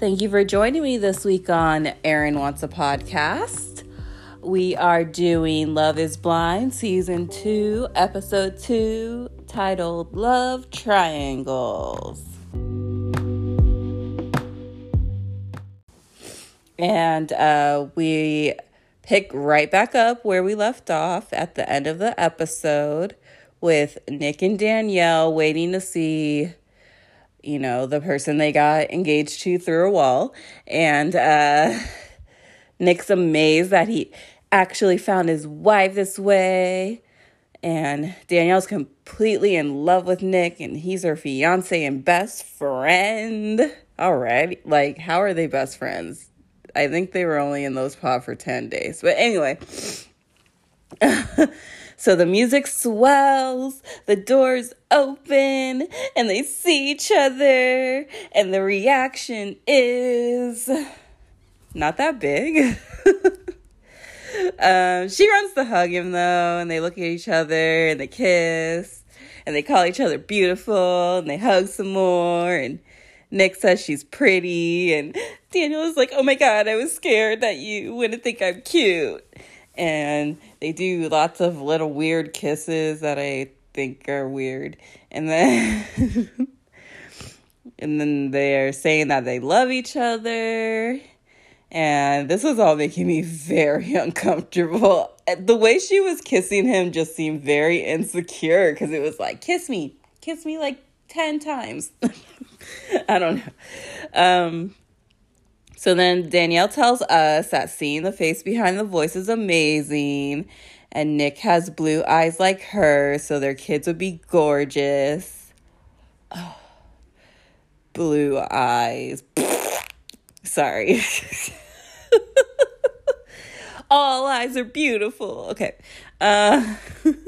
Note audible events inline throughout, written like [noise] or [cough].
Thank you for joining me this week on Erin Wants a Podcast. We are doing Love is Blind Season 2, Episode 2, titled Love Triangles. And uh, we pick right back up where we left off at the end of the episode with Nick and Danielle waiting to see you know, the person they got engaged to through a wall. And uh, [laughs] Nick's amazed that he actually found his wife this way. And Danielle's completely in love with Nick, and he's her fiance and best friend. All right. Like, how are they best friends? I think they were only in those pod for 10 days. But anyway. [laughs] So the music swells, the doors open, and they see each other, and the reaction is not that big. [laughs] um, she runs to hug him though, and they look at each other and they kiss, and they call each other beautiful, and they hug some more, and Nick says she's pretty, and Danielle is like, "Oh my god, I was scared that you wouldn't think I'm cute." And they do lots of little weird kisses that I think are weird. And then [laughs] and then they're saying that they love each other. And this was all making me very [laughs] uncomfortable. The way she was kissing him just seemed very insecure because it was like, kiss me, kiss me like 10 times. [laughs] I don't know. Um, so then Danielle tells us that seeing the face behind the voice is amazing. And Nick has blue eyes like her, so their kids would be gorgeous. Oh, [sighs] blue eyes. [laughs] Sorry. [laughs] All eyes are beautiful. Okay. Uh [laughs]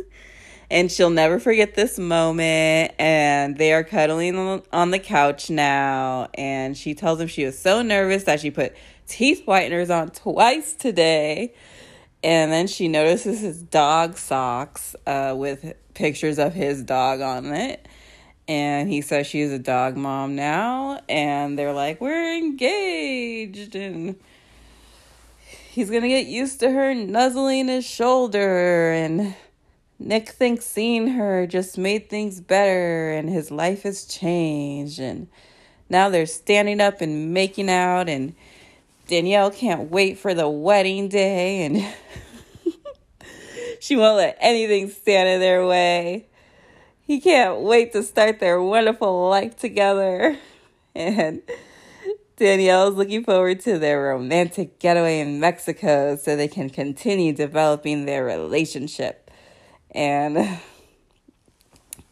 and she'll never forget this moment. And they are cuddling on the couch now. And she tells him she was so nervous that she put teeth whiteners on twice today. And then she notices his dog socks uh, with pictures of his dog on it. And he says she's a dog mom now. And they're like, we're engaged. And he's going to get used to her nuzzling his shoulder. And Nick thinks seeing her just made things better and his life has changed. And now they're standing up and making out, and Danielle can't wait for the wedding day, and [laughs] she won't let anything stand in their way. He can't wait to start their wonderful life together. [laughs] And Danielle's looking forward to their romantic getaway in Mexico so they can continue developing their relationship. And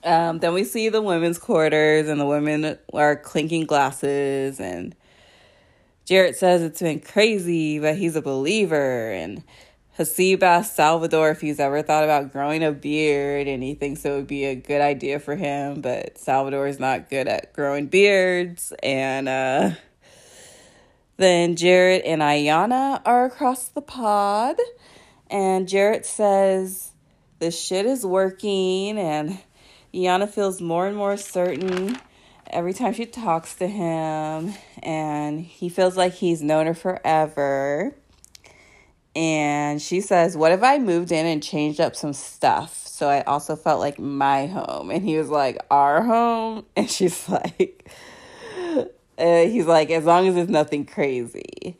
um, then we see the women's quarters, and the women are clinking glasses. And Jarrett says it's been crazy, but he's a believer. And Hasib asks Salvador if he's ever thought about growing a beard, and he thinks it would be a good idea for him. But Salvador is not good at growing beards. And uh, then Jarrett and Iyanna are across the pod. And Jarrett says, this shit is working and Yana feels more and more certain every time she talks to him and he feels like he's known her forever. And she says, What if I moved in and changed up some stuff? So I also felt like my home. And he was like, Our home? [laughs] And she's like, [laughs] uh, He's like, As long as it's nothing crazy.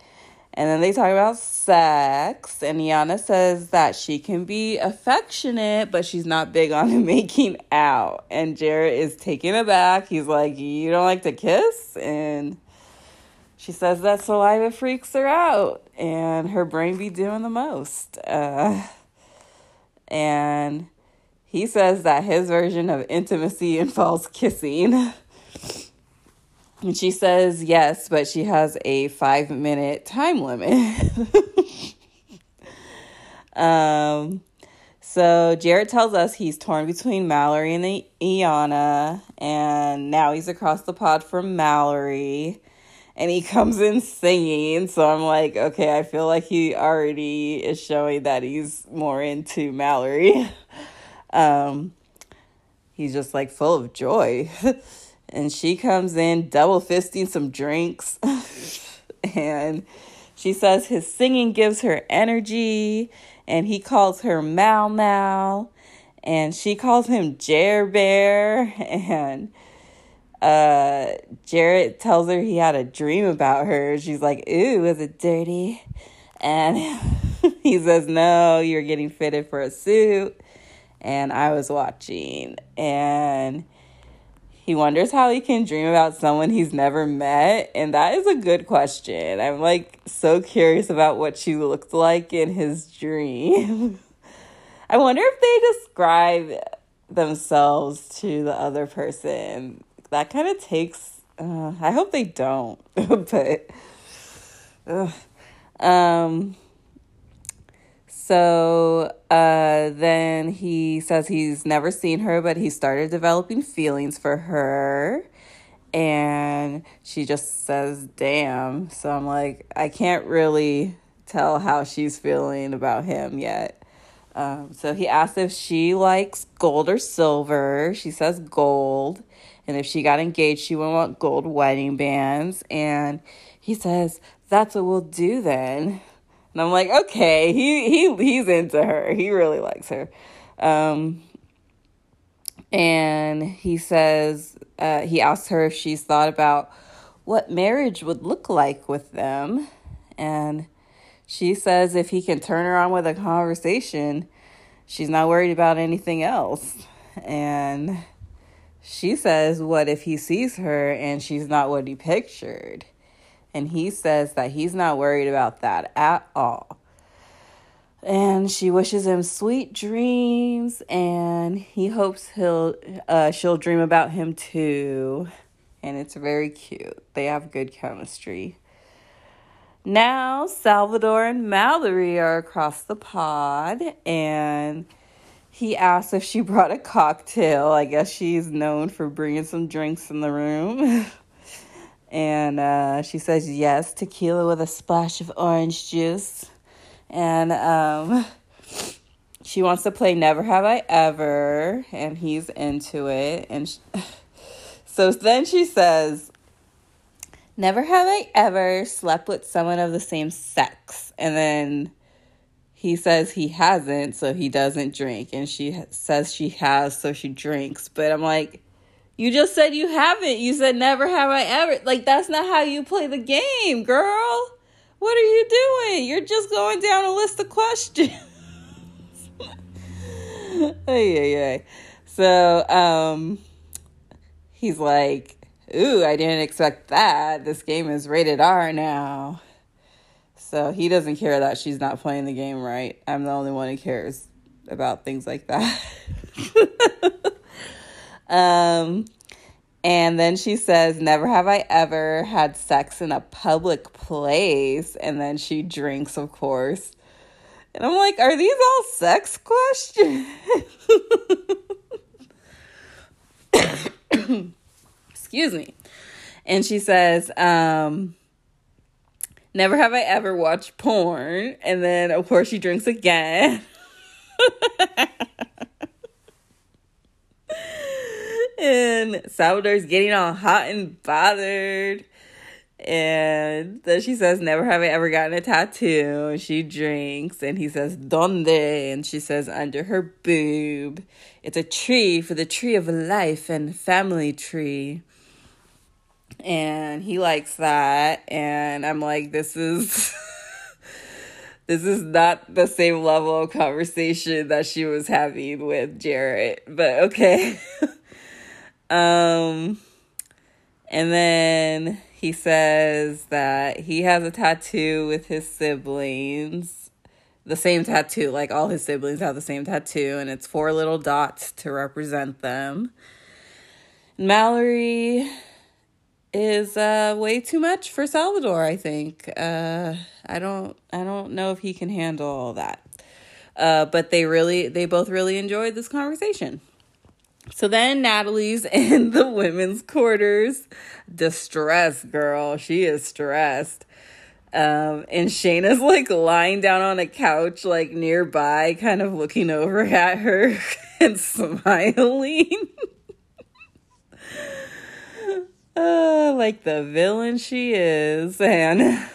And then they talk about sex, and Iyanna says that she can be affectionate, but she's not big on [laughs] making out. And Jarrett is taken aback. He's like, You don't like to kiss? And she says that saliva freaks her out, and her brain be doing the most. Uh, and he says that his version of intimacy involves kissing. [laughs] And she says yes, but she has a five minute time limit. [laughs] um, so Jarrett tells us he's torn between Mallory and Iyanna, and now he's across the pod from Mallory. And he [laughs] comes in singing, so I'm like, okay, I feel like he already is showing that he's more into Mallory. [laughs] um, he's just like full of joy. And she comes in double fisting some drinks. [laughs] and she says his singing gives her energy, and he calls her Mal Mal, and she calls him Jer Bear, [laughs] and uh, Jarrett tells her he had a dream about her. She's like, Ooh, is it dirty? And [laughs] he says, No, you're getting fitted for a suit. And I was watching, and he wonders how he can dream about someone he's never met. And that is a good question. I'm like so curious about what she looked like in his dream. [laughs] I wonder if they describe themselves to the other person. That kind of takes, uh, I hope they don't, [laughs] but, uh, um, so uh, then he says he's never seen her, but he started developing feelings for her. And she just says, damn. So I'm like, I can't really tell how she's feeling about him yet. Um, so he asks if she likes gold or silver. She says gold. And if she got engaged, she would want gold wedding bands. And he says, that's what we'll do then. And I'm like, okay, he he he's into her. He really likes her. Um, and he says uh, he asks her if she's thought about what marriage would look like with them, and she says if he can turn her on with a conversation, she's not worried about anything else. And she says, what if he sees her and she's not what he pictured? And he says that he's not worried about that at all. And she wishes him sweet dreams and he hopes he'll uh, she'll dream about him too. And it's very cute. They have good chemistry. Now, Salvador and Mallory are across the pod, and he asks if she brought a cocktail. I guess she's known for bringing some drinks in the room. [laughs] And uh, she says, yes, tequila with a splash of orange juice. And um, [laughs] she wants to play Never Have I Ever, and he's into it. And she, [laughs] so then she says, Never have I ever slept with someone of the same sex. And then he says he hasn't, so he doesn't drink. And she says she has, so she drinks. But I'm like, you just said you haven't. You said never have I ever. Like that's not how you play the game, girl. What are you doing? You're just going down a list of questions. [laughs] hey, hey. So, um, he's like, "Ooh, I didn't expect that. This game is rated R now." So he doesn't care that she's not playing the game right. I'm the only one who cares about things like that. [laughs] Um, and then she says, Never have I ever had sex in a public place. And then she drinks, of course. And I'm like, Are these all sex questions? [coughs] Excuse me. And she says, um, Never have I ever watched porn. And then, of course, she drinks again. [laughs] and Salvador's getting all hot and bothered. And then she says, Never have I ever gotten a tattoo. She drinks. And he says, Donde? And she says, Under her boob. It's a tree for the tree of life and family tree. And he likes that. And I'm like, This is. [laughs] this is not the same level of conversation that she was having with Jarrett. But okay. [laughs] Um, and then he says that he has a tattoo with his siblings. The same tattoo, like all his siblings have the same tattoo, and it's four little dots to represent them. Mallory is uh way too much for Salvador, I think. Uh I don't I don't know if he can handle all that. Uh but they really they both really enjoyed this conversation. So then Natalie's [laughs] in the women's quarters. Distressed girl. She is stressed. Um, and Shayna's like lying down on a couch, like nearby, kind of looking over [laughs] at her and smiling. [laughs] uh, like the villain she is, and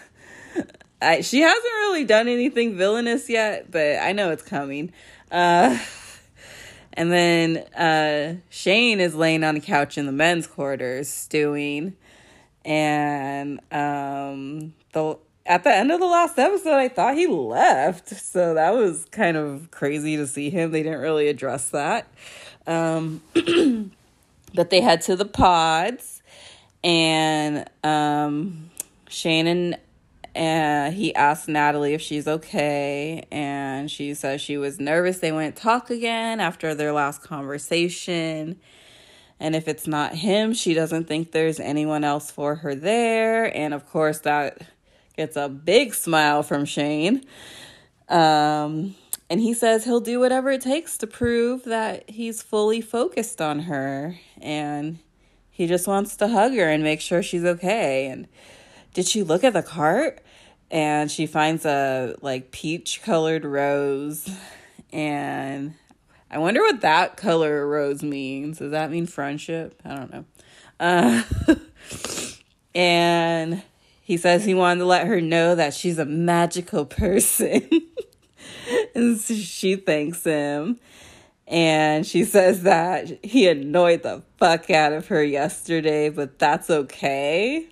I, she hasn't really done anything villainous yet, but I know it's coming. Uh, and then uh, Shane is laying on the couch in the men's quarters, stewing, and um, the at the end of the last episode, I thought he left, so that was kind of crazy to see him. They didn't really address that. Um, [clears throat] but they head to the pods, and um, Shane and uh, he asked Natalie if she's okay, and she says she was nervous they wouldn't talk again after their last conversation. And if it's not him, she doesn't think there's anyone else for her there. And of course, that gets a big smile from Shane. Um, and he says he'll do whatever it takes to prove that he's fully focused on her and he just wants to hug her and make sure she's okay. And did she look at the cart? And she finds a like peach colored rose. And I wonder what that color rose means. Does that mean friendship? I don't know. Uh, [laughs] and he says he wanted to let her know that she's a magical person. [laughs] and so she thanks him. And she says that he annoyed the fuck out of her yesterday, but that's okay.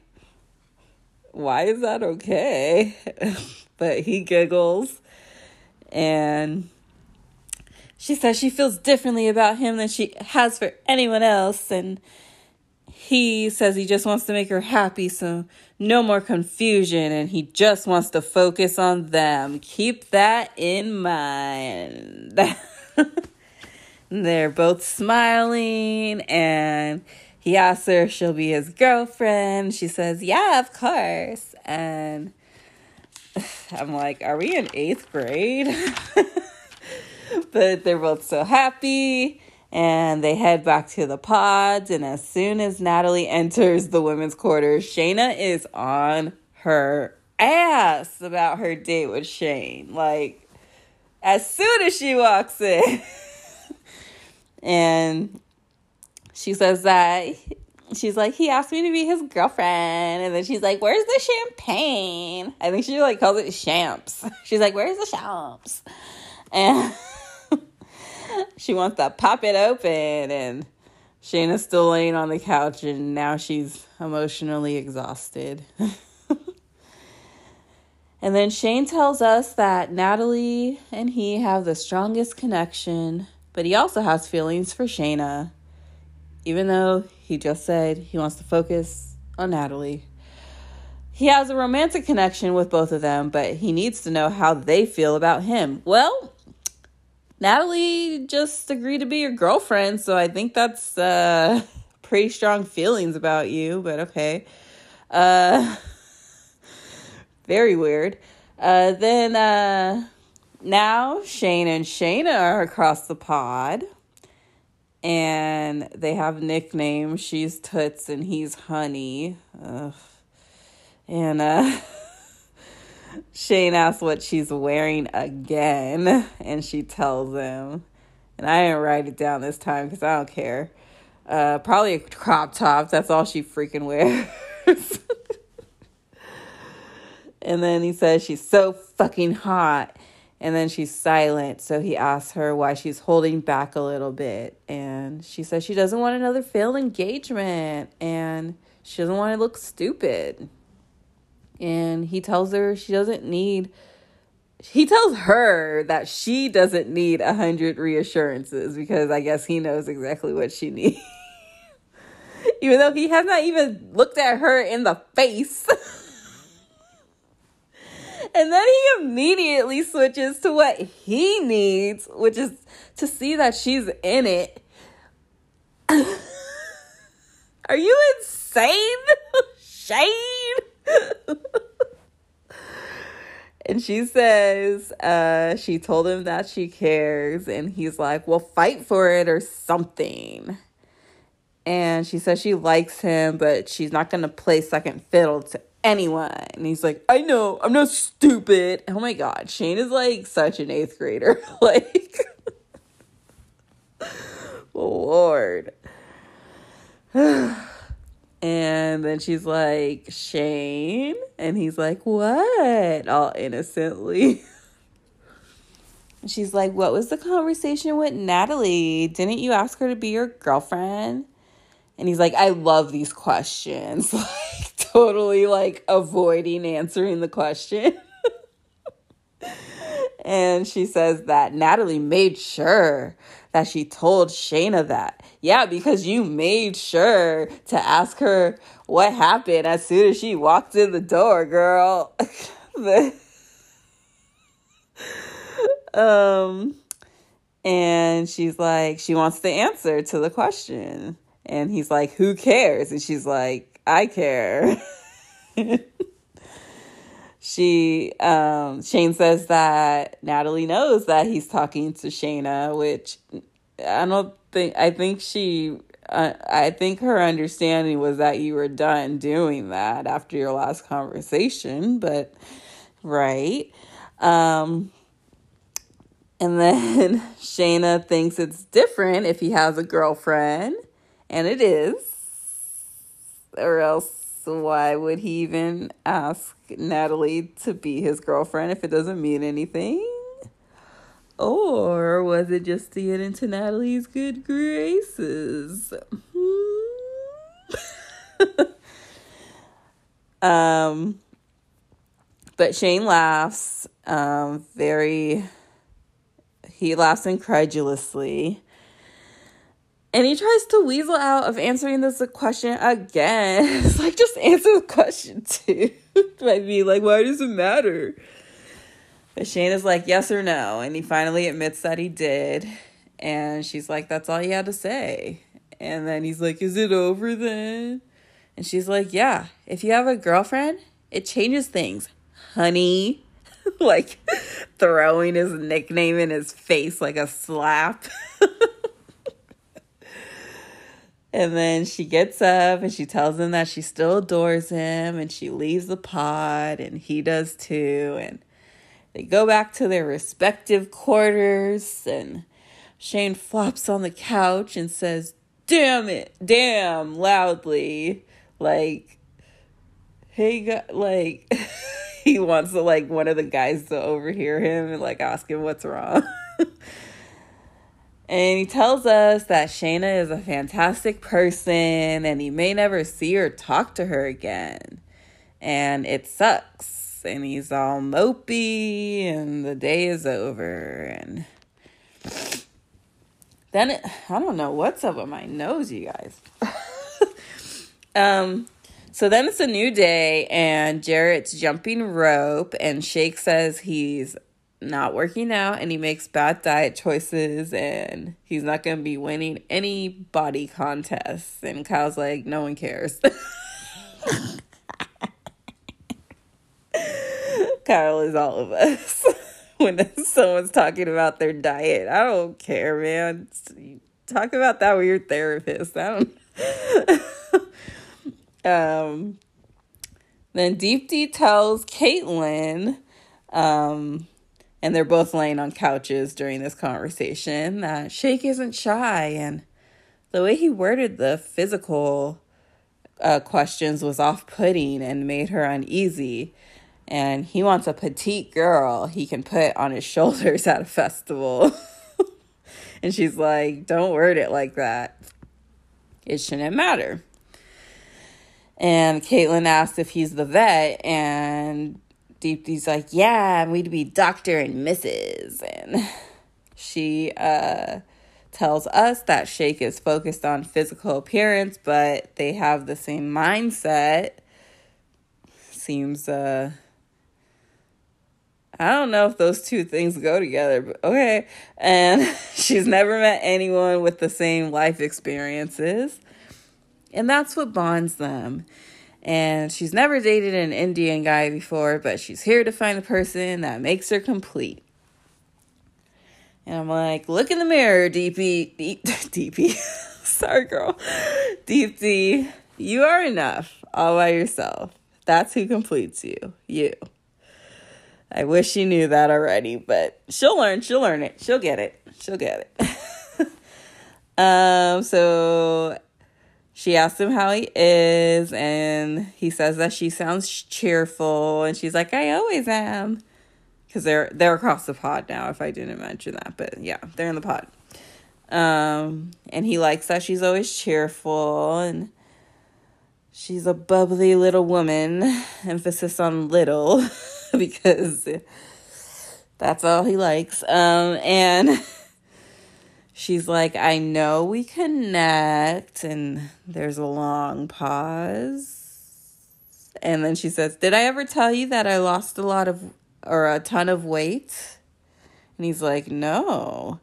Why is that okay? [laughs] but he giggles. And she says she feels differently about him than she has for anyone else. And he says he just wants to make her happy, so no more confusion, and he just wants to focus on them. Keep that in mind. [laughs] They're both smiling, and he asks her if she'll be his girlfriend. She says, Yeah, of course. And [sighs] I'm like, Are we in eighth grade? [laughs] but they're both so happy and they head back to the pods. And as soon as Natalie enters the women's quarters, Shayna is on her ass about her date with Shane. Like, as soon as she walks in. [laughs] and she says that she's like, he asked me to be his girlfriend. And then she's like, where's the champagne? I think she like calls it champs. [laughs] She's like, where's the champs? And [laughs] she wants to pop it open and Shayna's still laying on the couch and now she's emotionally exhausted. [laughs] and then Shane tells us that Natalie and he have the strongest connection, but he also has feelings for Shayna, even though he just said he wants to focus on Natalie. He has a romantic connection with both of them, but he needs to know how they feel about him. Well, Natalie just agreed to be your girlfriend, so I think that's uh, [laughs] pretty strong feelings about you, but okay. Uh, [laughs] very weird. Uh, then uh, now Shane and Shayna are across the pod, and they have nicknames. She's Toots and he's Honey. Ugh. And uh, [laughs] Shane asks what she's wearing again, and she tells him. And I didn't write it down this time because I don't care. Uh, probably a crop top. That's all she freaking wears. [laughs] and then he says she's so fucking hot. And then she's silent. So he asks her why she's holding back a little bit. And she says she doesn't want another failed engagement. And she doesn't want to look stupid and he tells her she doesn't need he tells her that she doesn't need a hundred reassurances because I guess he knows exactly what she [laughs] needs. even though he has not even looked at her in the face. [laughs] and then he immediately switches to what he needs, which is to see that she's in it. [laughs] Are you insane? [laughs] Shane? [laughs] and she says uh, she told him that she cares and he's like well fight for it or something and she says she likes him but she's not going to play second fiddle to anyone and he's like i know i'm not stupid oh my god shane is like such an eighth grader [laughs] like lord [sighs] And then she's like, Shane? And he's like, what? All innocently. [laughs] she's like, what was the conversation with Natalie? Didn't you ask her to be your girlfriend? And he's like, I love these questions. [laughs] Like, totally like avoiding answering the question. and she says that Natalie made sure that she told Shayna that. Yeah, because you made sure to ask her what happened as soon as she walked in the door, girl. [laughs] um and she's like she wants the answer to the question. And he's like, "Who cares?" And she's like, "I care." [laughs] she um Shane says that Natalie knows that he's talking to Shayna, which I don't think I think she uh, I think her understanding was that you were done doing that after your last conversation, but right. Um and then [laughs] Shayna thinks it's different if he has a girlfriend, and it is. Or else why would he even ask Natalie to be his girlfriend if it doesn't mean anything? Or was it just to get into Natalie's good graces? Hmm. [laughs] um, but Shane laughs, um, very, he laughs incredulously. And he tries to weasel out of answering this question again. [laughs] It's like, just answer the question too. [laughs] Might be like, why does it matter? But Shane is like, yes or no. And he finally admits that he did. And she's like, that's all you had to say. And then he's like, is it over then? And she's like, yeah, if you have a girlfriend, it changes things, honey. [laughs] like throwing his nickname in his face like a slap. And then she gets up and she tells him that she still adores him and she leaves the pod and he does too. And they go back to their respective quarters and Shane flops on the couch and says, Damn it, damn, loudly. Like, hey, like, [laughs] he wants to, like, one of the guys to overhear him and, like, ask him what's wrong. [laughs] And he tells us that Shayna is a fantastic person and he may never see or talk to her again. And it sucks. And he's all mopey and the day is over. And then it, I don't know what's up with my nose, you guys. [laughs] um, so then it's a new day and Jarrett's jumping rope and Shake says he's not working out and he makes bad diet choices and he's not going to be winning any body contests. And Kyle's like, no one cares. [laughs] Kyle is all of us. [laughs] when someone's talking about their diet, I don't care, man. Talk about that with your therapist. I don't. [laughs] um, then Deepti tells Caitlin um, and they're both laying on couches during this conversation that Shake isn't shy. And the way he worded the physical uh, questions was off-putting and made her uneasy. And he wants a petite girl he can put on his [laughs] shoulders at a festival. [laughs] And she's like don't word it like that. It shouldn't matter. And Caitlin asked if he's the vet, and Deepti's like, yeah, we'd be Doctor and Mrs. And [laughs] she uh, tells us that Shake is focused on physical appearance, but they have the same mindset. Seems, uh, I don't know if those two things go together, but okay. And [laughs] she's never met anyone with the same life experiences. And that's what bonds them. And she's never dated an Indian guy before, but she's here to find the person that makes her complete. And I'm like, look in the mirror, DP, deep, DP. Sorry, girl. Deepti, you are enough all by yourself. That's who completes you. You. I wish she knew that already, but she'll learn. She'll learn it. She'll get it. She'll get it. [laughs] um, so she asks him how he is, and he says that she sounds cheerful, and she's like, "I always am," because they're they're across the pod now. If I didn't mention that, but yeah, they're in the pod. Um, and he likes that she's always cheerful and she's a bubbly little woman. Emphasis on little [laughs] because that's all he likes. Um, and [laughs] she's like, I know we connect. And there's a long pause. And then she says, Did I ever tell you that I lost a lot of or a ton of weight? And he's like, No.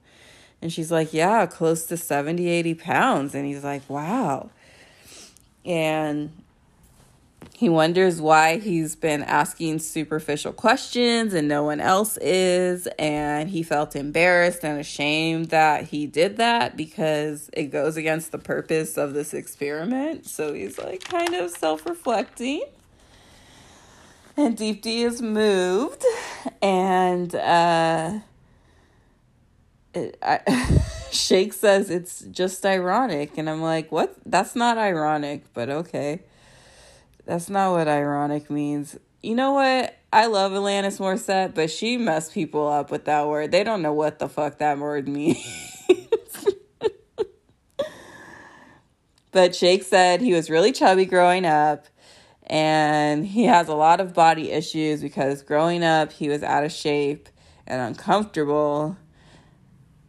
And she's like, Yeah, close to 70, 80 pounds. And he's like, Wow. And he wonders why he's been asking superficial questions and no one else is. And he felt embarrassed and ashamed that he did that because it goes against the purpose of this experiment. So he's like kind of self reflecting. And Deepti is moved. And uh, it, I, [laughs] Shake says it's just ironic. And I'm like, what? That's not ironic, but okay. That's not what ironic means. You know what? I love Alanis Morissette, but she messed people up with that word. They don't know what the fuck that word means. [laughs] but Shake said he was really chubby growing up and he has a lot of body issues because growing up he was out of shape and uncomfortable.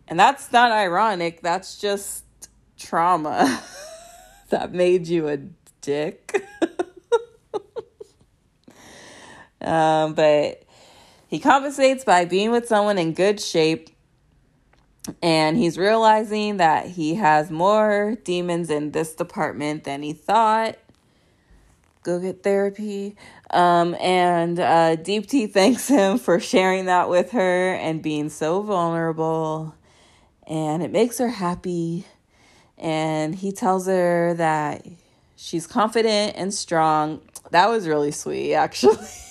And that's not ironic, that's just trauma [laughs] that made you a dick. [laughs] Um, but he compensates by being with someone in good shape. And he's realizing that he has more demons in this department than he thought. Go get therapy. Um, and uh, Deepti thanks him for sharing that with her and being so vulnerable. And it makes her happy. And he tells her that she's confident and strong. That was really sweet, actually. [laughs]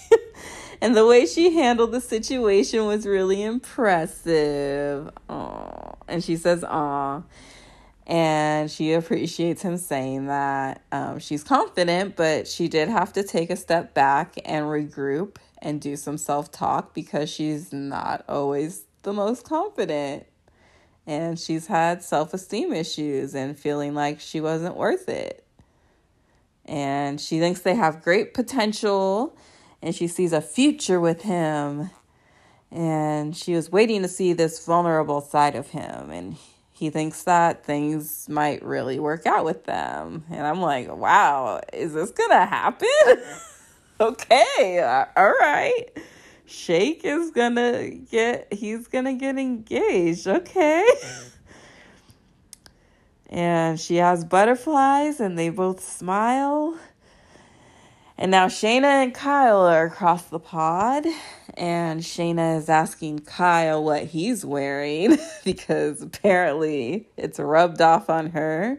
and the way she handled the situation was really impressive. Aww. And she says, "Aw." And she appreciates him saying that. Um, she's confident, but she did have to take a step back and regroup and do some self talk because she's not always the most confident. And she's had self esteem issues and feeling like she wasn't worth it. And she thinks they have great potential and she sees a future with him. And she was waiting to see this vulnerable side of him. And he thinks that things might really work out with them. And I'm like, wow, is this going to happen? [laughs] okay, all right. Shake is going to get, he's going to get engaged. Okay. [laughs] and she has butterflies and they both smile and now Shayna and Kyle are across the pod, and Shayna is asking Kyle what he's wearing [laughs] because apparently it's rubbed off on her.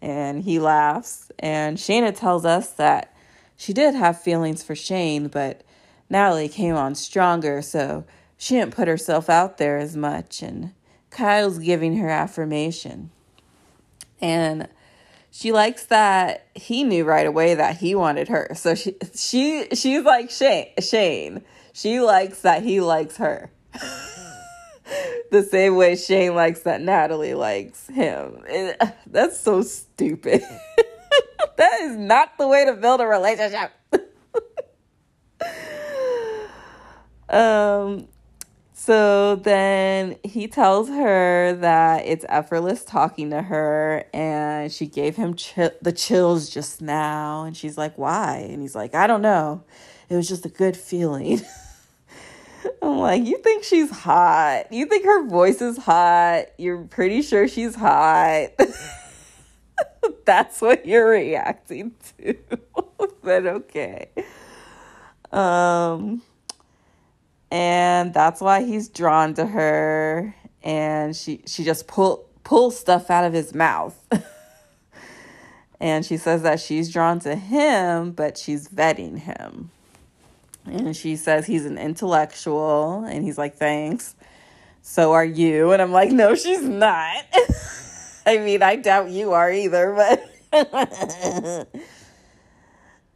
And he laughs. And Shayna tells us that she did have feelings for Shane, but Natalie came on stronger, so she didn't put herself out there as much. And Kyle's giving her affirmation. And she likes that he knew right away that he wanted her. So she she she's like Shane Shane. She likes that he likes her. [laughs] the same way Shane likes that Natalie likes him. It, that's so stupid. [laughs] that is not the way to build a relationship. [laughs] um so then he tells her that it's effortless talking to her, and she gave him the chills just now. And she's like, Why? And he's like, I don't know. It was just a good feeling. [laughs] I'm like, You think she's hot? You think her voice is hot? You're pretty sure she's hot. [laughs] That's what you're reacting to. [laughs] but okay. Um, and that's why he's drawn to her. And she she just pull pulls stuff out of his mouth. [laughs] And she says that she's drawn to him but she's vetting him. And she says he's an intellectual and he's like thanks. So are you. And i'm like no she's not. [laughs] I mean i doubt you are either but [laughs]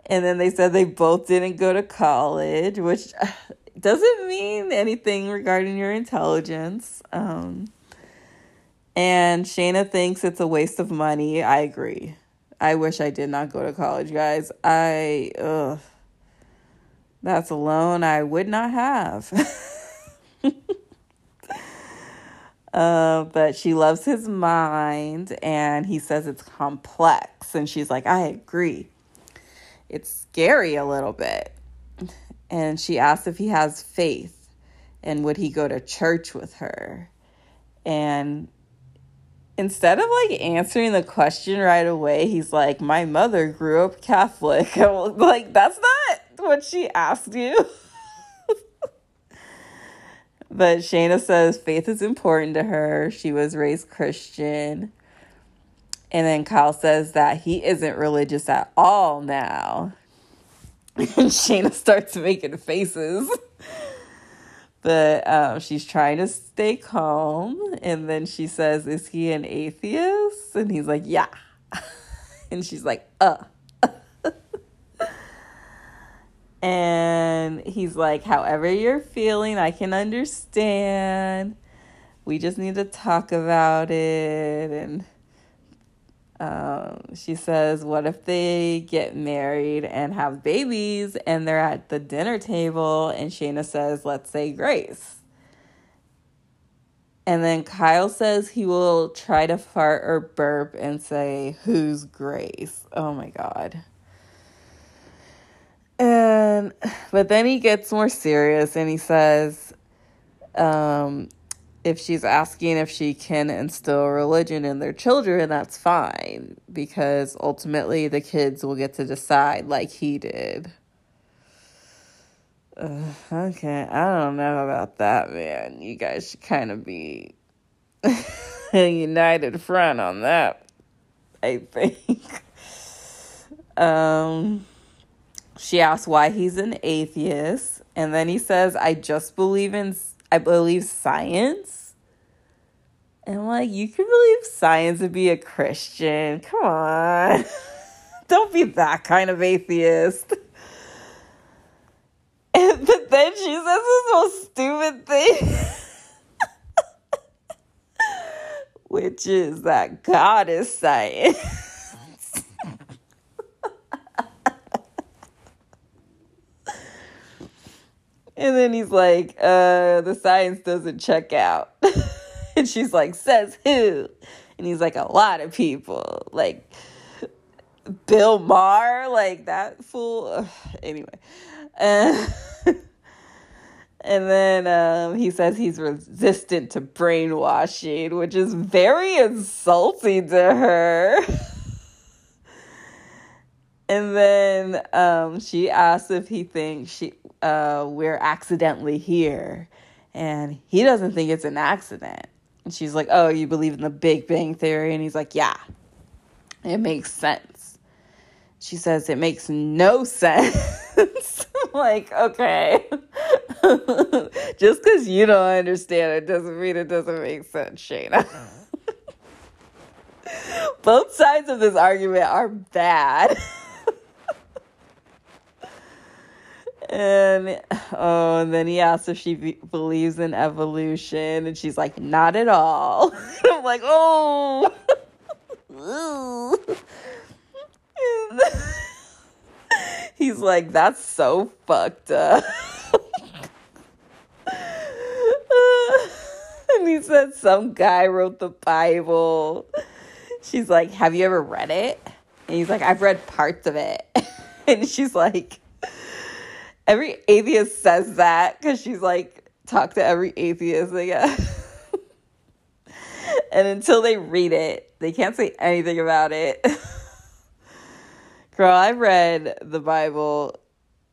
and then they said they both didn't go to college, which doesn't mean anything regarding your intelligence. Um, and Shayna thinks it's a waste of money. I agree. I wish I did not go to college, guys. I, ugh. That's a loan I would not have. [laughs] uh, but she loves his mind and he says it's complex. And she's like, I agree. It's scary a little bit. And she asks if he has faith and would he go to church with her. And instead of like answering the question right away, he's like, My mother grew up Catholic. [laughs] I'm like, that's not what she asked you. [laughs] but Shayna says faith is important to her. She was raised Christian. And then Kyle says that he isn't religious at all now. And [laughs] Shayna starts making faces. But um, she's trying to stay calm. And then she says, Is he an atheist? And he's like, Yeah. [laughs] and she's like, Uh. [laughs] and he's like, However you're feeling, I can understand. We just need to talk about it. And um, she says, What if they get married and have babies and they're at the dinner table? And Shayna says, Let's say grace. And then Kyle says he will try to fart or burp and say, Who's Grace? Oh my God. And, but then he gets more serious and he says, um, if she's asking if she can instill religion in their children, that's fine because ultimately the kids will get to decide like he did. Uh, okay, I don't know about that, man. You guys should kind of be a [laughs] united front on that, I think. [laughs] um, she asks why he's an atheist, and then he says, I just believe in I believe science. And like, you can believe science and be a Christian. Come on. [laughs] Don't be that kind of atheist. [laughs] And, but then she says this most stupid thing. [laughs] Which is that God is science. And then he's like, uh, the science doesn't check out. [laughs] and she's like, says who? And he's like, a lot of people. Like, Bill Maher, like that fool. Anyway. Uh, [laughs] and then um, he says he's resistant to brainwashing, which is very insulting to her. [laughs] and then um, she asks if he thinks she uh, we're accidentally here. And he doesn't think it's an accident. And she's like, Oh, you believe in the Big Bang Theory? And he's like, Yeah, it makes sense. She says, It makes no [laughs] sense. like, okay. [laughs] Just because you don't understand it doesn't mean it doesn't make sense, Shayna. [laughs] Both sides of this argument are bad. And oh, and then he asks if she be- believes in evolution, and she's like, "Not at all." [laughs] I'm like, "Oh." [laughs] he's like, "That's so fucked up." [laughs] and he said some guy wrote the Bible. She's like, "Have you ever read it?" And he's like, "I've read parts of it." and she's like every atheist says that because she's like talk to every atheist guess. [laughs] and until they read it, they can't say anything about it. [laughs] Girl, I've read the Bible.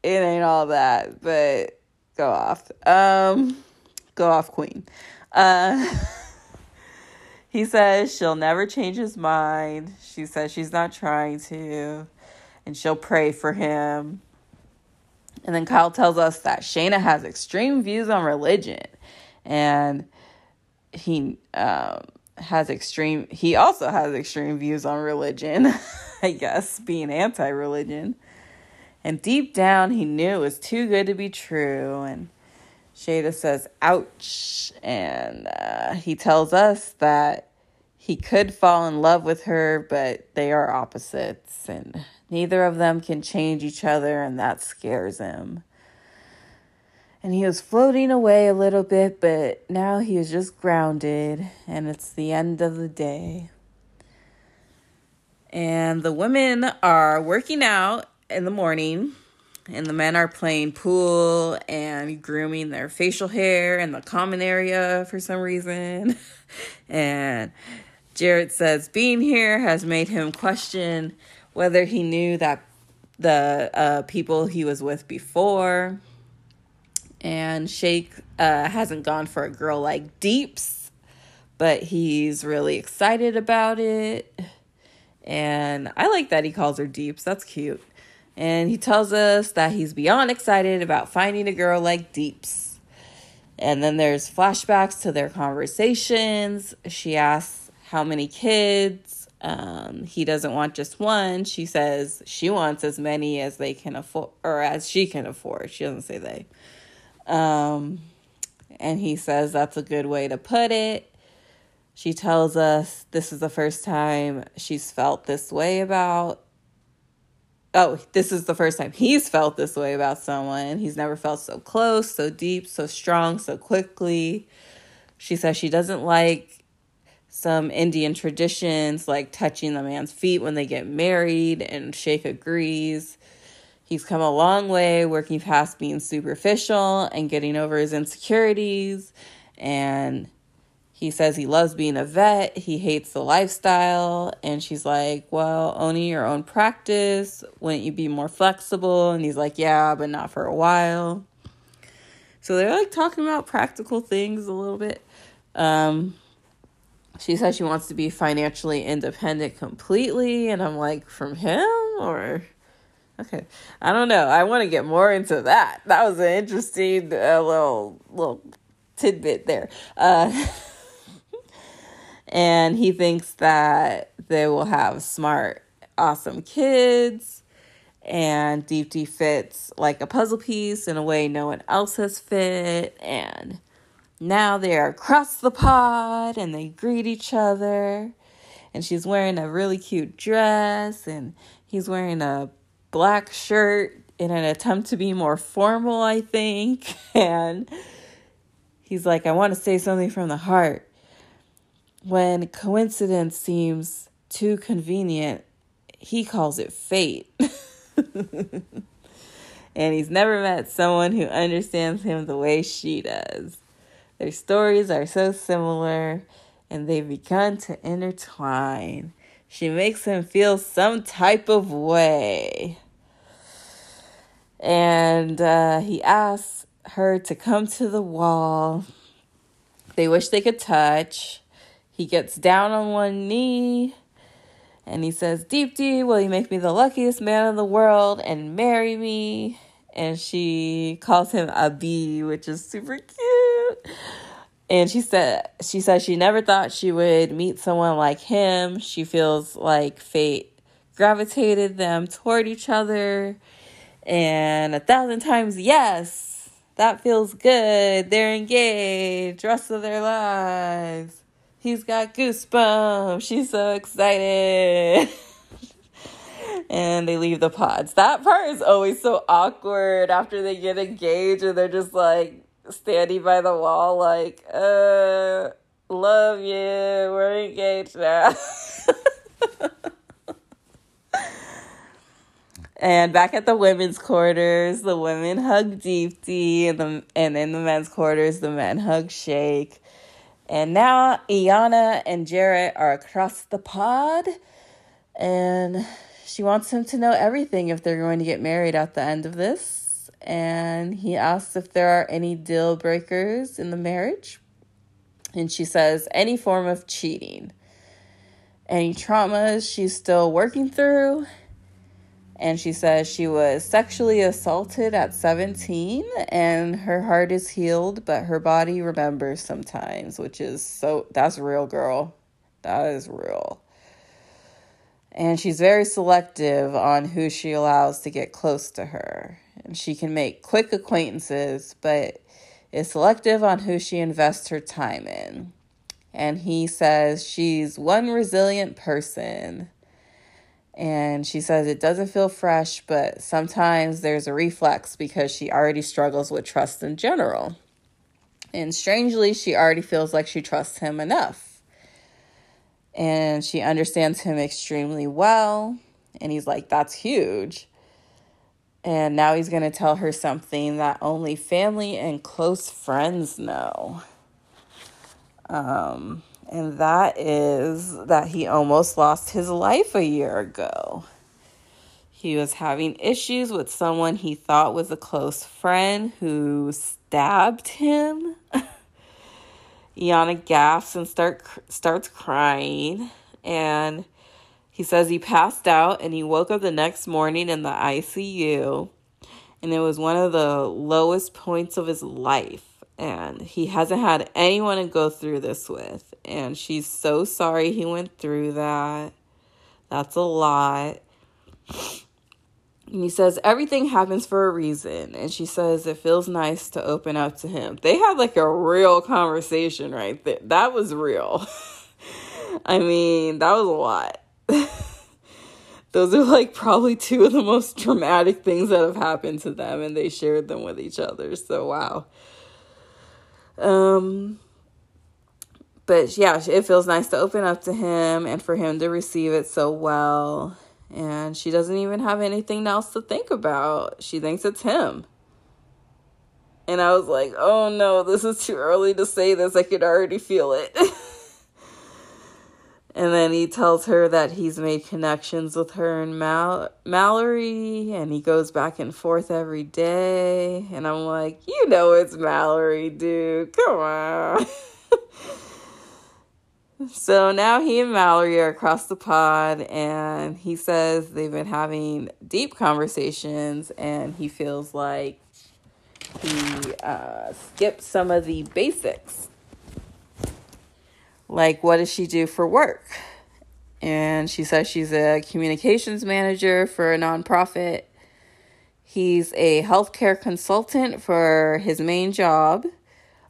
It ain't all that, but go off. Um, go off, Queen. Uh, [laughs] he says she'll never change his mind. She says she's not trying to, and she'll pray for him. And then Kyle tells us that Shayna has extreme views on religion. And he um, has extreme, he also has extreme views on religion. [laughs] I guess, being anti religion. And deep down, he knew it was too good to be true. And Shayna says, ouch. And uh, he tells us that he could fall in love with her, but they are opposites. And neither of them can change each other, and that scares him. And he was floating away a little bit, but now he is just grounded, and it's the end of the day. And the women are working out in the morning, and the men are playing pool and grooming their facial hair in the common area for some reason. [laughs] and Jarrett says being here has made him question whether he knew that the uh, people he was with before. And Shake uh, hasn't gone for a girl like Deeps, but he's really excited about it. And I like that he calls her Deeps. That's cute. And he tells us that he's beyond excited about finding a girl like Deeps. And then there's flashbacks to their conversations. She asks how many kids. Um, he doesn't want just one. She says she wants as many as they can afford, or as she can afford. She doesn't say they. Um, and he says that's a good way to put it. She tells us this is the first time she's felt this way about. Oh, this is the first time he's felt this way about someone. He's never felt so close, so deep, so strong, so quickly. She says she doesn't like some Indian traditions like touching the man's feet when they get married, and Shake agrees. He's come a long way working past being superficial and getting over his insecurities and he says he loves being a vet, he hates the lifestyle. And she's like, Well, owning your own practice, wouldn't you be more flexible? And he's like, Yeah, but not for a while. So they're like talking about practical things a little bit. Um, she says she wants to be financially independent completely. And I'm like, From him or. Okay, I don't know. I want to get more into that. That was an interesting uh, little little tidbit there. Uh, [laughs] and he thinks that they will have smart, awesome kids. And Deepti fits like a puzzle piece in a way no one else has fit. And now they are across the pod and they greet each other. And she's wearing a really cute dress, and he's wearing a black shirt in an attempt to be more formal, I think. [laughs] And he's like, I want to say something from the heart when coincidence seems too convenient, he calls it fate. [laughs] and he's never met someone who understands him the way she does. Their stories are so similar and they've begun to intertwine. She makes him feel some type of way. And uh, he asks her to come to the wall. They wish they could touch. He gets down on one knee and he says, Deepti, will you make me the luckiest man in the world and marry me? And she calls him Abhi, which is super cute. And she said she said she never thought she would meet someone like him. She feels like fate gravitated them toward each other. And a thousand times yes, that feels good. They're engaged, rest of their lives. He's got goosebumps. She's so excited. [laughs] and they leave the pods. That part is always so awkward after they get engaged and they're just like standing by the wall, like, uh, love you. We're engaged now. [laughs] and back at the women's quarters, the women hug Deepti, and the and in the men's quarters, the men hug Shake. And now Iyanna and Jarrett are across the pod, and she wants him to know everything if they're going to get married at the end of this. And he asks if there are any deal breakers in the marriage. And she says, any form of cheating. Any traumas she's still working through, and she says she was sexually assaulted at 17 and her heart is healed but her body remembers sometimes which is so that's real girl that is real And she's very selective on who she allows to get close to her. And she can make quick acquaintances, but is selective on who she invests her time in. And he says she's one resilient person. And she says it doesn't feel fresh, but sometimes there's a reflex because she already struggles with trust in general. And strangely, she already feels like she trusts him enough. And she understands him extremely well. And he's like, that's huge. And now he's going to tell her something that only family and close friends know. Um, and that is that he almost lost his life a year ago. He was having issues with someone he thought was a close friend who stabbed him. [laughs] Iyanna gasps and start starts crying and he says he passed out and he woke up the next morning in the ICU and it was one of the lowest points of his life and he hasn't had anyone to go through this with and she's so sorry he went through that. That's a lot. And he says, Everything happens for a reason. And she says, It feels nice to open up to him. They had like a real conversation right there. That was real. [laughs] I mean, that was a lot. [laughs] Those are like probably two of the most dramatic things that have happened to them, and they shared them with each other. So, wow. Um, but yeah, it feels nice to open up to him and for him to receive it so well and she doesn't even have anything else to think about. She thinks it's him. And I was like, oh no, this is too early to say this. I could already feel it. [laughs] and then he tells her that he's made connections with her and Mal- Mallory, and he goes back and forth every day. And I'm like, you know, it's Mallory, dude. Come on. [laughs] So now he and Mallory are across the pod, and he says they've been having deep conversations, and he feels like he uh, skipped some of the basics. Like, what does she do for work? And she says she's a communications manager for a nonprofit. He's a healthcare consultant for his main job,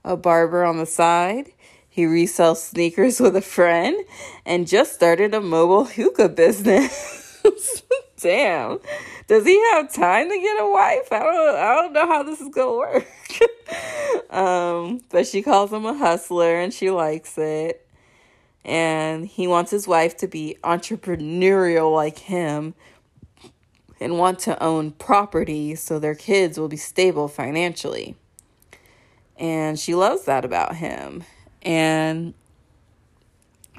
a barber on the side he resells sneakers with a friend and just started a mobile hookah business. [laughs] Damn. Does he have time to get a wife? I don't I don't know how this is gonna work. [laughs] um, but she calls him a hustler and she likes it. And he wants his wife to be entrepreneurial like him and want to own property so their kids will be stable financially. And she loves that about him and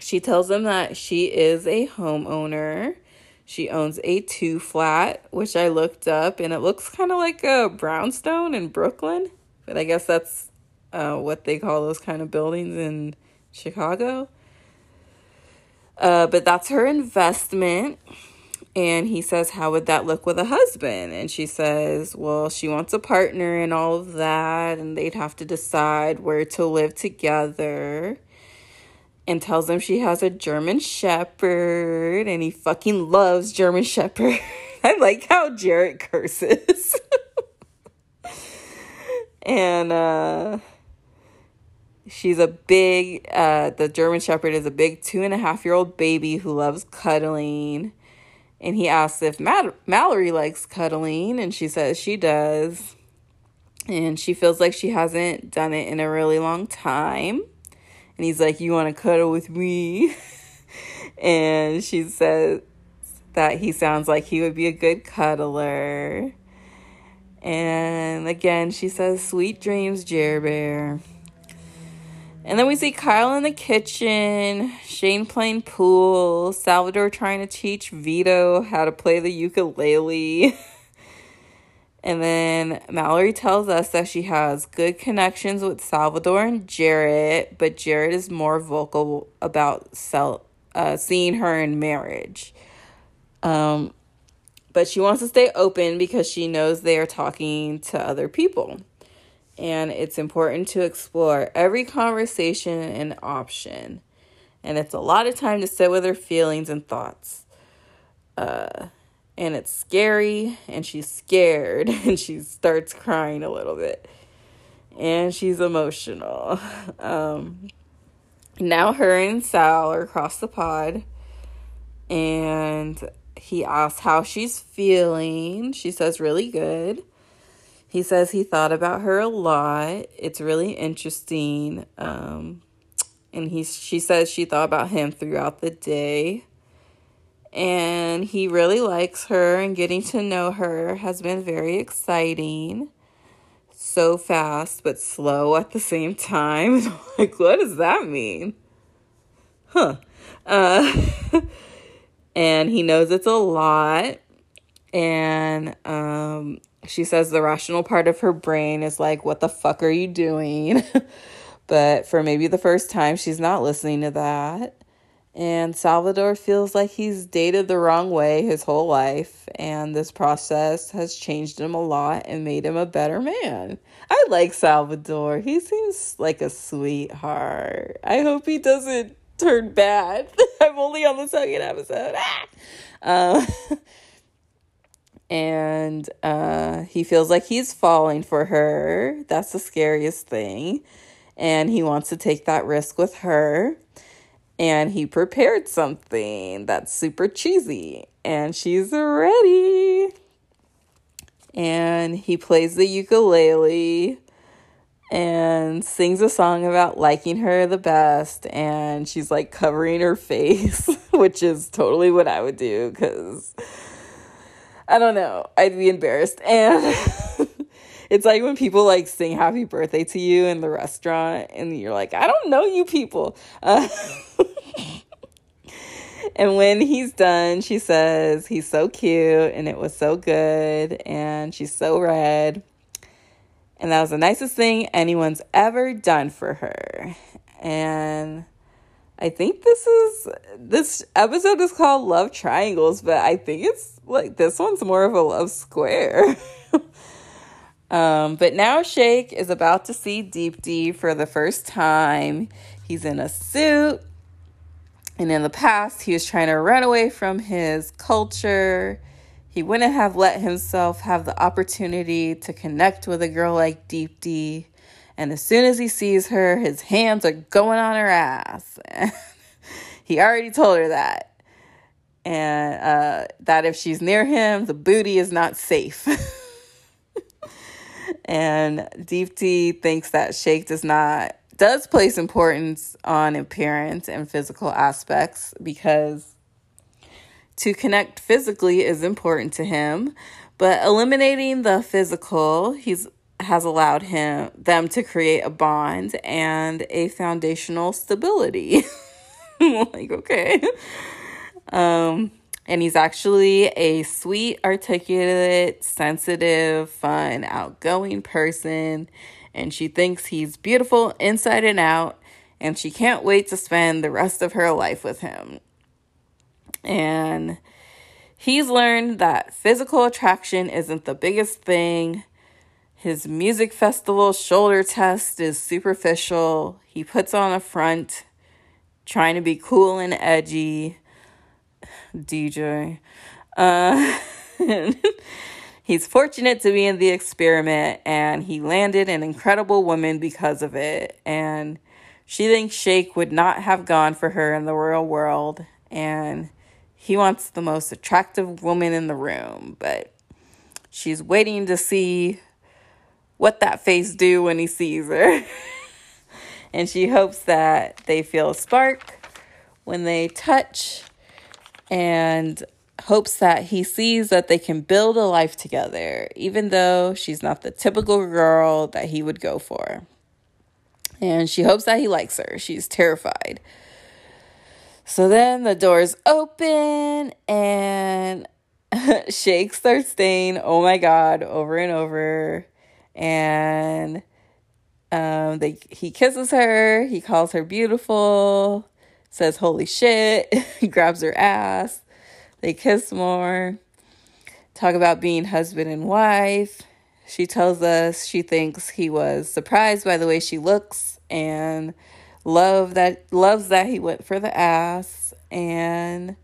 she tells him that she is a homeowner. She owns a two flat, which I looked up, and it looks kind of like a brownstone in Brooklyn, but I guess that's uh, what they call those kind of buildings in Chicago. Uh, but that's her investment. And he says, How would that look with a husband? And she says, Well, she wants a partner and all of that, and they'd have to decide where to live together. And tells him she has a German Shepherd, and he fucking loves German Shepherd. [laughs] I like how Jarrett curses. [laughs] and uh, she's a big, uh, the German Shepherd is a big two and a half year old baby who loves cuddling and he asks if Mad- Mallory likes cuddling, and she says she does. And she feels like she hasn't done it in a really long time. And he's like, You want to cuddle with me? [laughs] and she says that he sounds like he would be a good cuddler. And again, she says, Sweet dreams, Jer Bear. And then we see Kyle in the kitchen, Shane playing pool, Salvador trying to teach Vito how to play the ukulele. [laughs] and then Mallory tells us that she has good connections with Salvador and Jarrett, but Jarrett is more vocal about sell, uh, seeing her in marriage. Um, but she wants to stay open because she knows they are talking to other people and it's important to explore every conversation and option. And it's a lot of time to sit with her feelings and thoughts. Uh, and it's scary, and she's scared, [laughs] and she starts crying a little bit. And she's emotional. [laughs] Um, now, her and Sal are across the pod, and he asks how she's feeling. She says, really good. He says he thought about her a lot. It's really interesting. Um, and he, she says she thought about him throughout the day. And he really likes her, and getting to know her has been very exciting. So fast, but slow at the same time. [laughs] like, what does that mean? Huh. Uh, [laughs] and he knows it's a lot. And um, she says the rational part of her brain is like, What the fuck are you doing? [laughs] but for maybe the first time, she's not listening to that. And Salvador feels like he's dated the wrong way his whole life, and this process has changed him a lot and made him a better man. I like Salvador. He seems like a sweetheart. I hope he doesn't turn bad. [laughs] I'm only on the second episode. Ah! Um, [laughs] and uh, he feels like he's falling for her. That's the scariest thing. And he wants to take that risk with her. And he prepared something that's super cheesy. And she's ready. And he plays the ukulele and sings a song about liking her the best. And she's like covering her [laughs] face, which is totally what I would do because I don't know. I'd be embarrassed. And [laughs] it's like when people like sing happy birthday to you in the restaurant and you're like, I don't know you people. Uh, [laughs] and when he's done, she says he's so cute and it was so good and she's so red. And that was the nicest thing anyone's ever done for her. And I think this is this episode is called Love Triangles, but I think it's like this one's more of a love square. [laughs] um, but now Shake is about to see Deepti for the first time. He's in a suit. And in the past, he was trying to run away from his culture. He wouldn't have let himself have the opportunity to connect with a girl like Deepti. And as soon as he sees her, his hands are going on her ass. [laughs] he already told her that. And uh, that if she's near him, the booty is not safe. [laughs] and Deepti thinks that Shake does not does place importance on appearance and physical aspects because to connect physically is important to him, but eliminating the physical, he's has allowed him them to create a bond and a foundational stability. [laughs] like, okay. Um and he's actually a sweet, articulate, sensitive, fun, outgoing person and she thinks he's beautiful inside and out and she can't wait to spend the rest of her life with him. And he's learned that physical attraction isn't the biggest thing his music festival shoulder test is superficial. He puts on a front, trying to be cool and edgy. [sighs] DJ. Uh, [laughs] he's fortunate to be in the experiment, and he landed an incredible woman because of it. And she thinks Shake would not have gone for her in the real world. And he wants the most attractive woman in the room, but she's waiting to see what that face do when he sees her. [laughs] and she hopes that they feel a spark when they touch and hopes that he sees that they can build a life together, even though she's not the typical girl that he would go for. And she hopes that he likes her. She's terrified. So then the doors open and [laughs] Shake starts saying, Oh my God, over and over and um, they he kisses her. He calls her beautiful. Says holy shit. He [laughs] grabs her ass. They kiss more. Talk about being husband and wife. She tells us she thinks he was surprised by the way she looks and love that loves that he went for the ass and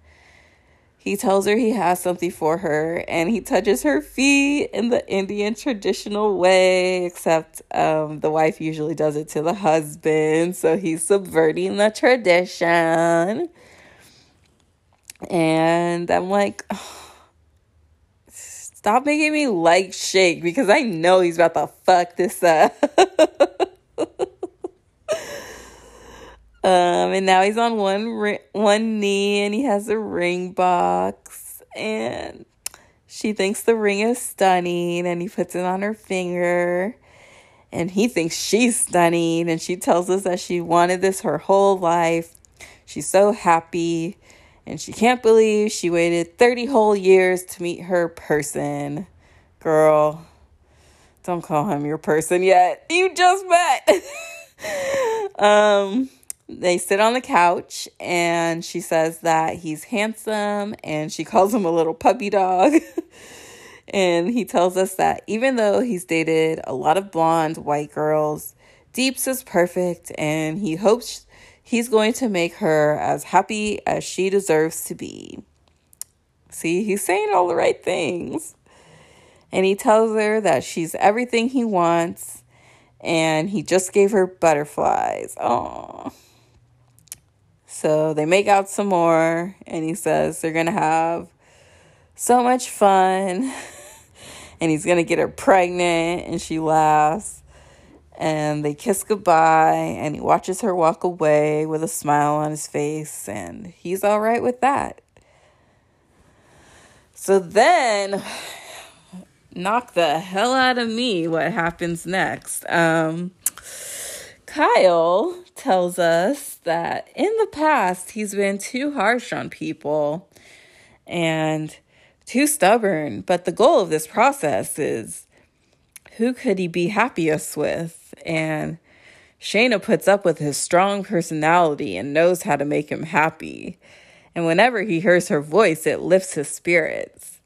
he tells her he has something for her and he touches her feet in the Indian traditional way, except um, the wife usually does it to the husband. So he's subverting the tradition. And I'm like, oh, stop making me like Shake because I know he's about to fuck this up. [laughs] Um, and now he's on one one knee and he has a ring box and she thinks the ring is stunning and he puts it on her finger and he thinks she's stunning and she tells us that she wanted this her whole life. She's so happy and she can't believe she waited 30 whole years to meet her person. Girl, don't call him your person yet. You just met. [laughs] um they sit on the couch and she says that he's handsome and she [laughs] calls him a little puppy dog. [laughs] and he tells us that even though he's dated a lot of blonde white girls, Deeps is perfect and he hopes he's going to make her as happy as she deserves to be. See, he's saying all the right things. And he tells her that she's everything he wants and he just gave her butterflies. Oh. So they make out some more, and he says they're gonna have so much fun, [laughs] and he's gonna get her pregnant, and she laughs. And they kiss goodbye, and he watches her walk away with a smile on his face, and he's all right with that. So then, [sighs] knock the hell out of me what happens next. Um, Kyle tells us that in the past he's been too harsh on people and too stubborn, but the goal of this process is who could he be happiest with? And Shayna puts up with his strong personality and knows how to make him happy. And whenever he hears her voice, it lifts his spirits.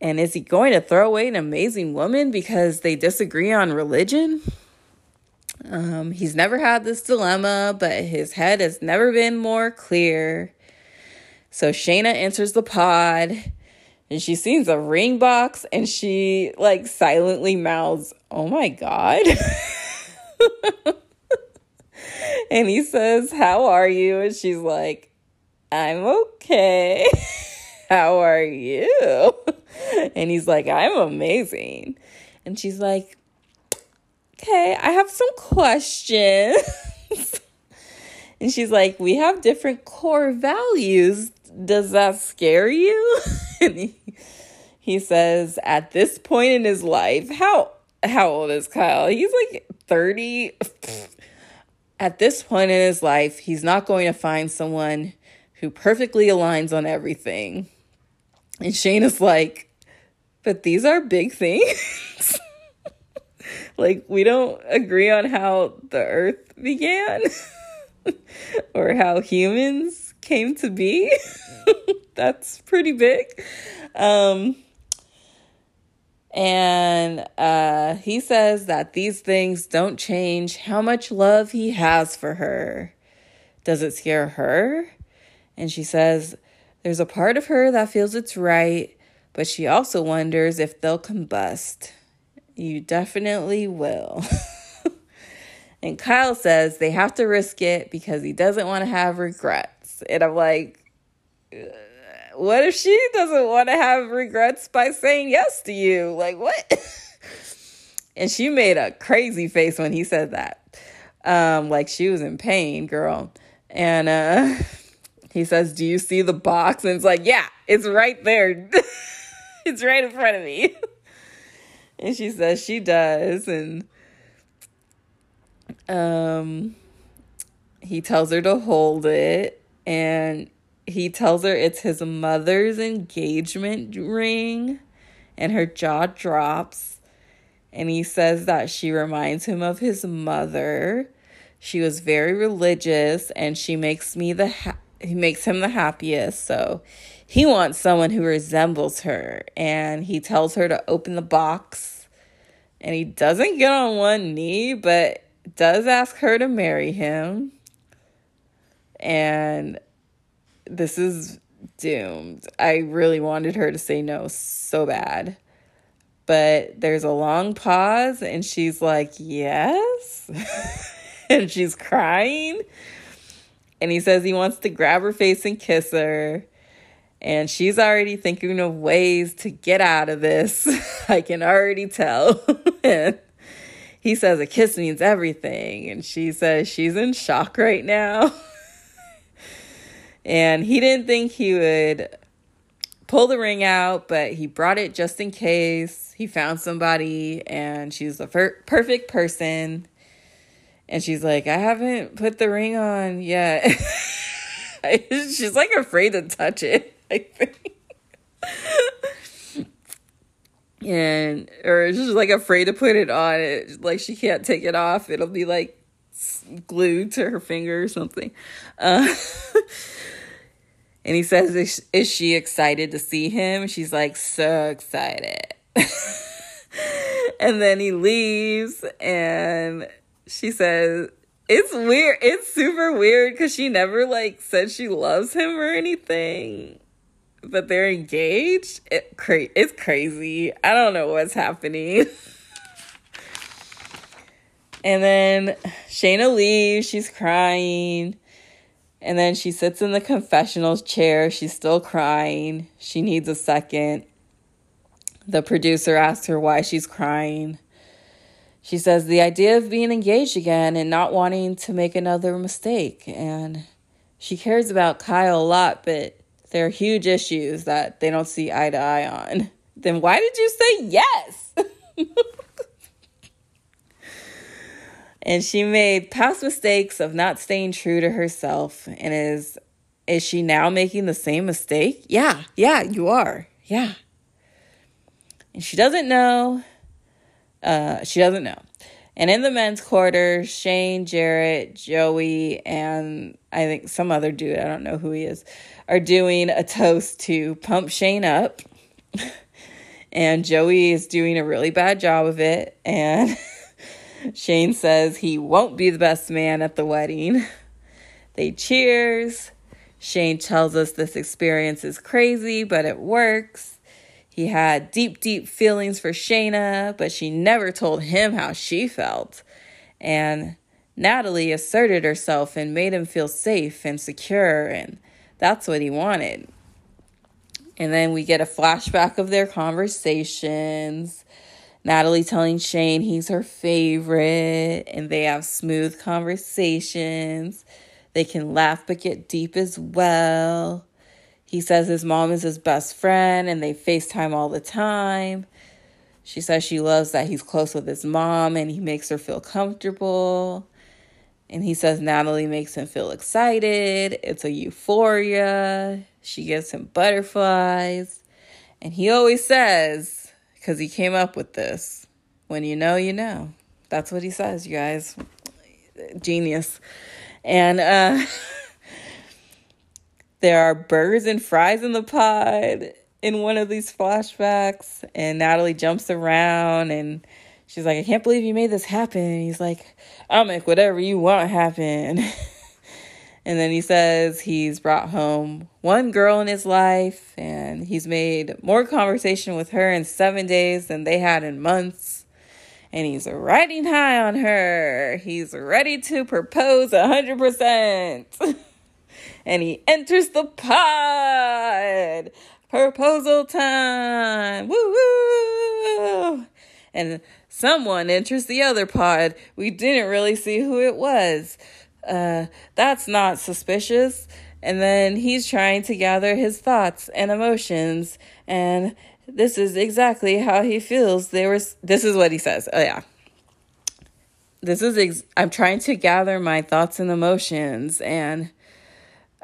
And is he going to throw away an amazing woman because they disagree on religion? Um, he's never had this dilemma, but his head has never been more clear. So Shayna enters the pod and she sees a ring box and she like silently mouths, Oh my God. [laughs] and he says, How are you? And she's like, I'm okay. [laughs] How are you? [laughs] And he's like, I'm amazing. And she's like, okay, I have some questions. [laughs] and she's like, we have different core values. Does that scare you? [laughs] and he, he says, at this point in his life, how how old is Kyle? He's like 30. [laughs] At this point in his life, he's not going to find someone who perfectly aligns on everything. And Shane is like, but these are big things. Like we don't agree on how the earth began [laughs] or how humans came to be. [laughs] That's pretty big. Um, and uh, he says that these things don't change how much love he has for her. Does it scare her? And she says, There's a part of her that feels it's right, but she also wonders if they'll combust. You definitely will. [laughs] and Kyle says they have to risk it because he doesn't want to have regrets. And I'm like, what if she doesn't want to have regrets by saying yes to you? Like, what? [laughs] and she made a crazy face when he said that. Um, like she was in pain, girl. And uh [laughs] he says, Do you see the box? And it's like, Yeah, it's right there. it's right in front of me. And she says she does. And um, he tells her to hold it. And he tells her it's his mother's engagement ring. And her jaw drops. And he says that she reminds him of his mother. She was very religious and she makes me the ha- he makes him the happiest. So he wants someone who resembles her and he tells her to open the box and he doesn't get on one knee but does ask her to marry him and this is doomed. I really wanted her to say no so bad. But there's a long pause, and she's like, Yes. [laughs] and she's crying. And he says he wants to grab her face and kiss her. And she's already thinking of ways to get out of this. [laughs] I can already tell. [laughs] and he says a kiss means everything. And she says she's in shock right now. [laughs] and he didn't think he would pull the ring out, but he brought it just in case. He found somebody, and she's the per- perfect person. And she's like, I haven't put the ring on yet. she's like afraid to touch it, [laughs] And or she's like afraid to put it on it? Like she can't take it off. It'll be like glued to her finger or something. Uh, [laughs] and he says is, is she excited to see him? She's like so excited. [laughs] And then he leaves and she says it's weird it's super weird because she never like said she loves him or anything but they're engaged. It cra- it's crazy. I don't know what's happening. [laughs] and then Shayna leaves. She's crying. And then she sits in the confessional chair. She's still crying. She needs a second. The producer asks her why she's crying. She says the idea of being engaged again and not wanting to make another mistake. And she cares about Kyle a lot, but there are huge issues that they don't see eye to eye on, then why did you say yes? [laughs] and she made past mistakes of not staying true to herself and is is she now making the same mistake? Yeah, yeah, you are. Yeah. And she doesn't know. Uh, she doesn't know. And in the men's quarter, Shane, Jarrett, Joey, and I think some other dude, I don't know who he is, are doing a toast to pump Shane up. [laughs] and Joey is doing a really bad job of it. And [laughs] Shane says he won't be the best man at the wedding. [laughs] They cheers. Shane tells us this experience is crazy, but it works. He had deep, deep feelings for Shayna, but she never told him how she felt. And Natalie asserted herself and made him feel safe and secure, and that's what he wanted. And then we get a flashback of their conversations. Natalie telling Shane he's her favorite, and they have smooth conversations. They can laugh but get deep as well. He says his mom is his best friend and they FaceTime all the time. She says she loves that he's close with his mom and he makes her feel comfortable. And he says Natalie makes him feel excited. It's a euphoria. She gives him butterflies. And he always says, because he came up with this, when you know, you know. That's what he says, you guys. Genius. And, uh, [laughs] There are burgers and fries in the pod in one of these flashbacks, and Natalie jumps around and she's like, I can't believe you made this happen. And he's like, I'll make whatever you want happen. [laughs] and then he says he's brought home one girl in his life and he's made more conversation with her in seven days than they had in months. And he's riding high on her. He's ready to propose a hundred percent. [laughs] and he enters the pod. Proposal time. Woo woo. And someone enters the other pod. We didn't really see who it was. Uh, that's not suspicious. And then he's trying to gather his thoughts and emotions. And this is exactly how he feels. There was, this is what he says. Oh, yeah. This is, ex- I'm trying to gather my thoughts and emotions. And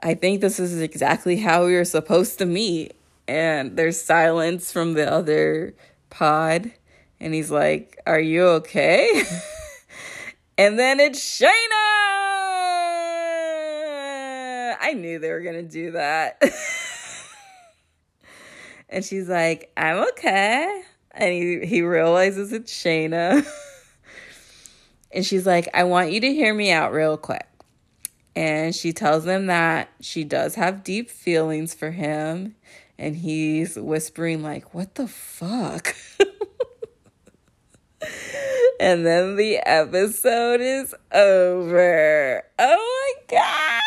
I think this is exactly how we were supposed to meet. And there's silence from the other pod. And he's like, Are you okay? [laughs] and then it's Shayna. I knew they were going to do that. [laughs] and she's like, I'm okay. And he, he realizes it's Shayna. [laughs] and she's like, I want you to hear me out real quick. and she tells him that she does have deep feelings for him and he's whispering like what the fuck and then the episode is over. Oh my god.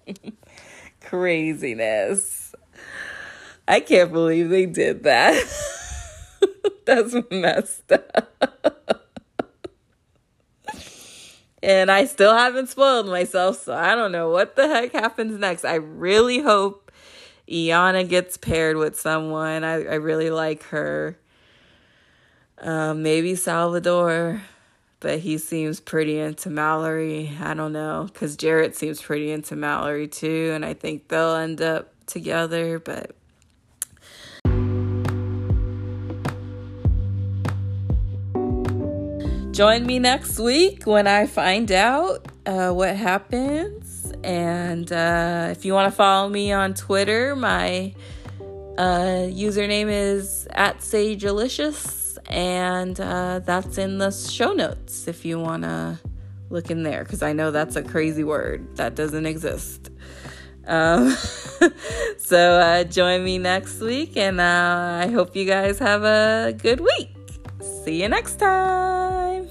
[laughs] Craziness. I can't believe they did that. [laughs] That's messed up. And I still haven't spoiled myself, so I don't know what the heck happens next. I really hope Iyanna gets paired with someone. I, I really like her. Um, maybe Salvador, but he seems pretty into Mallory. I don't know, because Jarrett seems pretty into Mallory too, and I think they'll end up together, but join me next week when I find out uh, what happens. And uh, if you want to follow me on Twitter, my uh, username is at sagealicious, and uh, that's in the show notes if you want to look in there, because I know that's a crazy word that doesn't exist. Um, [laughs] so uh, join me next week, and uh, I hope you guys have a good week. See you next time.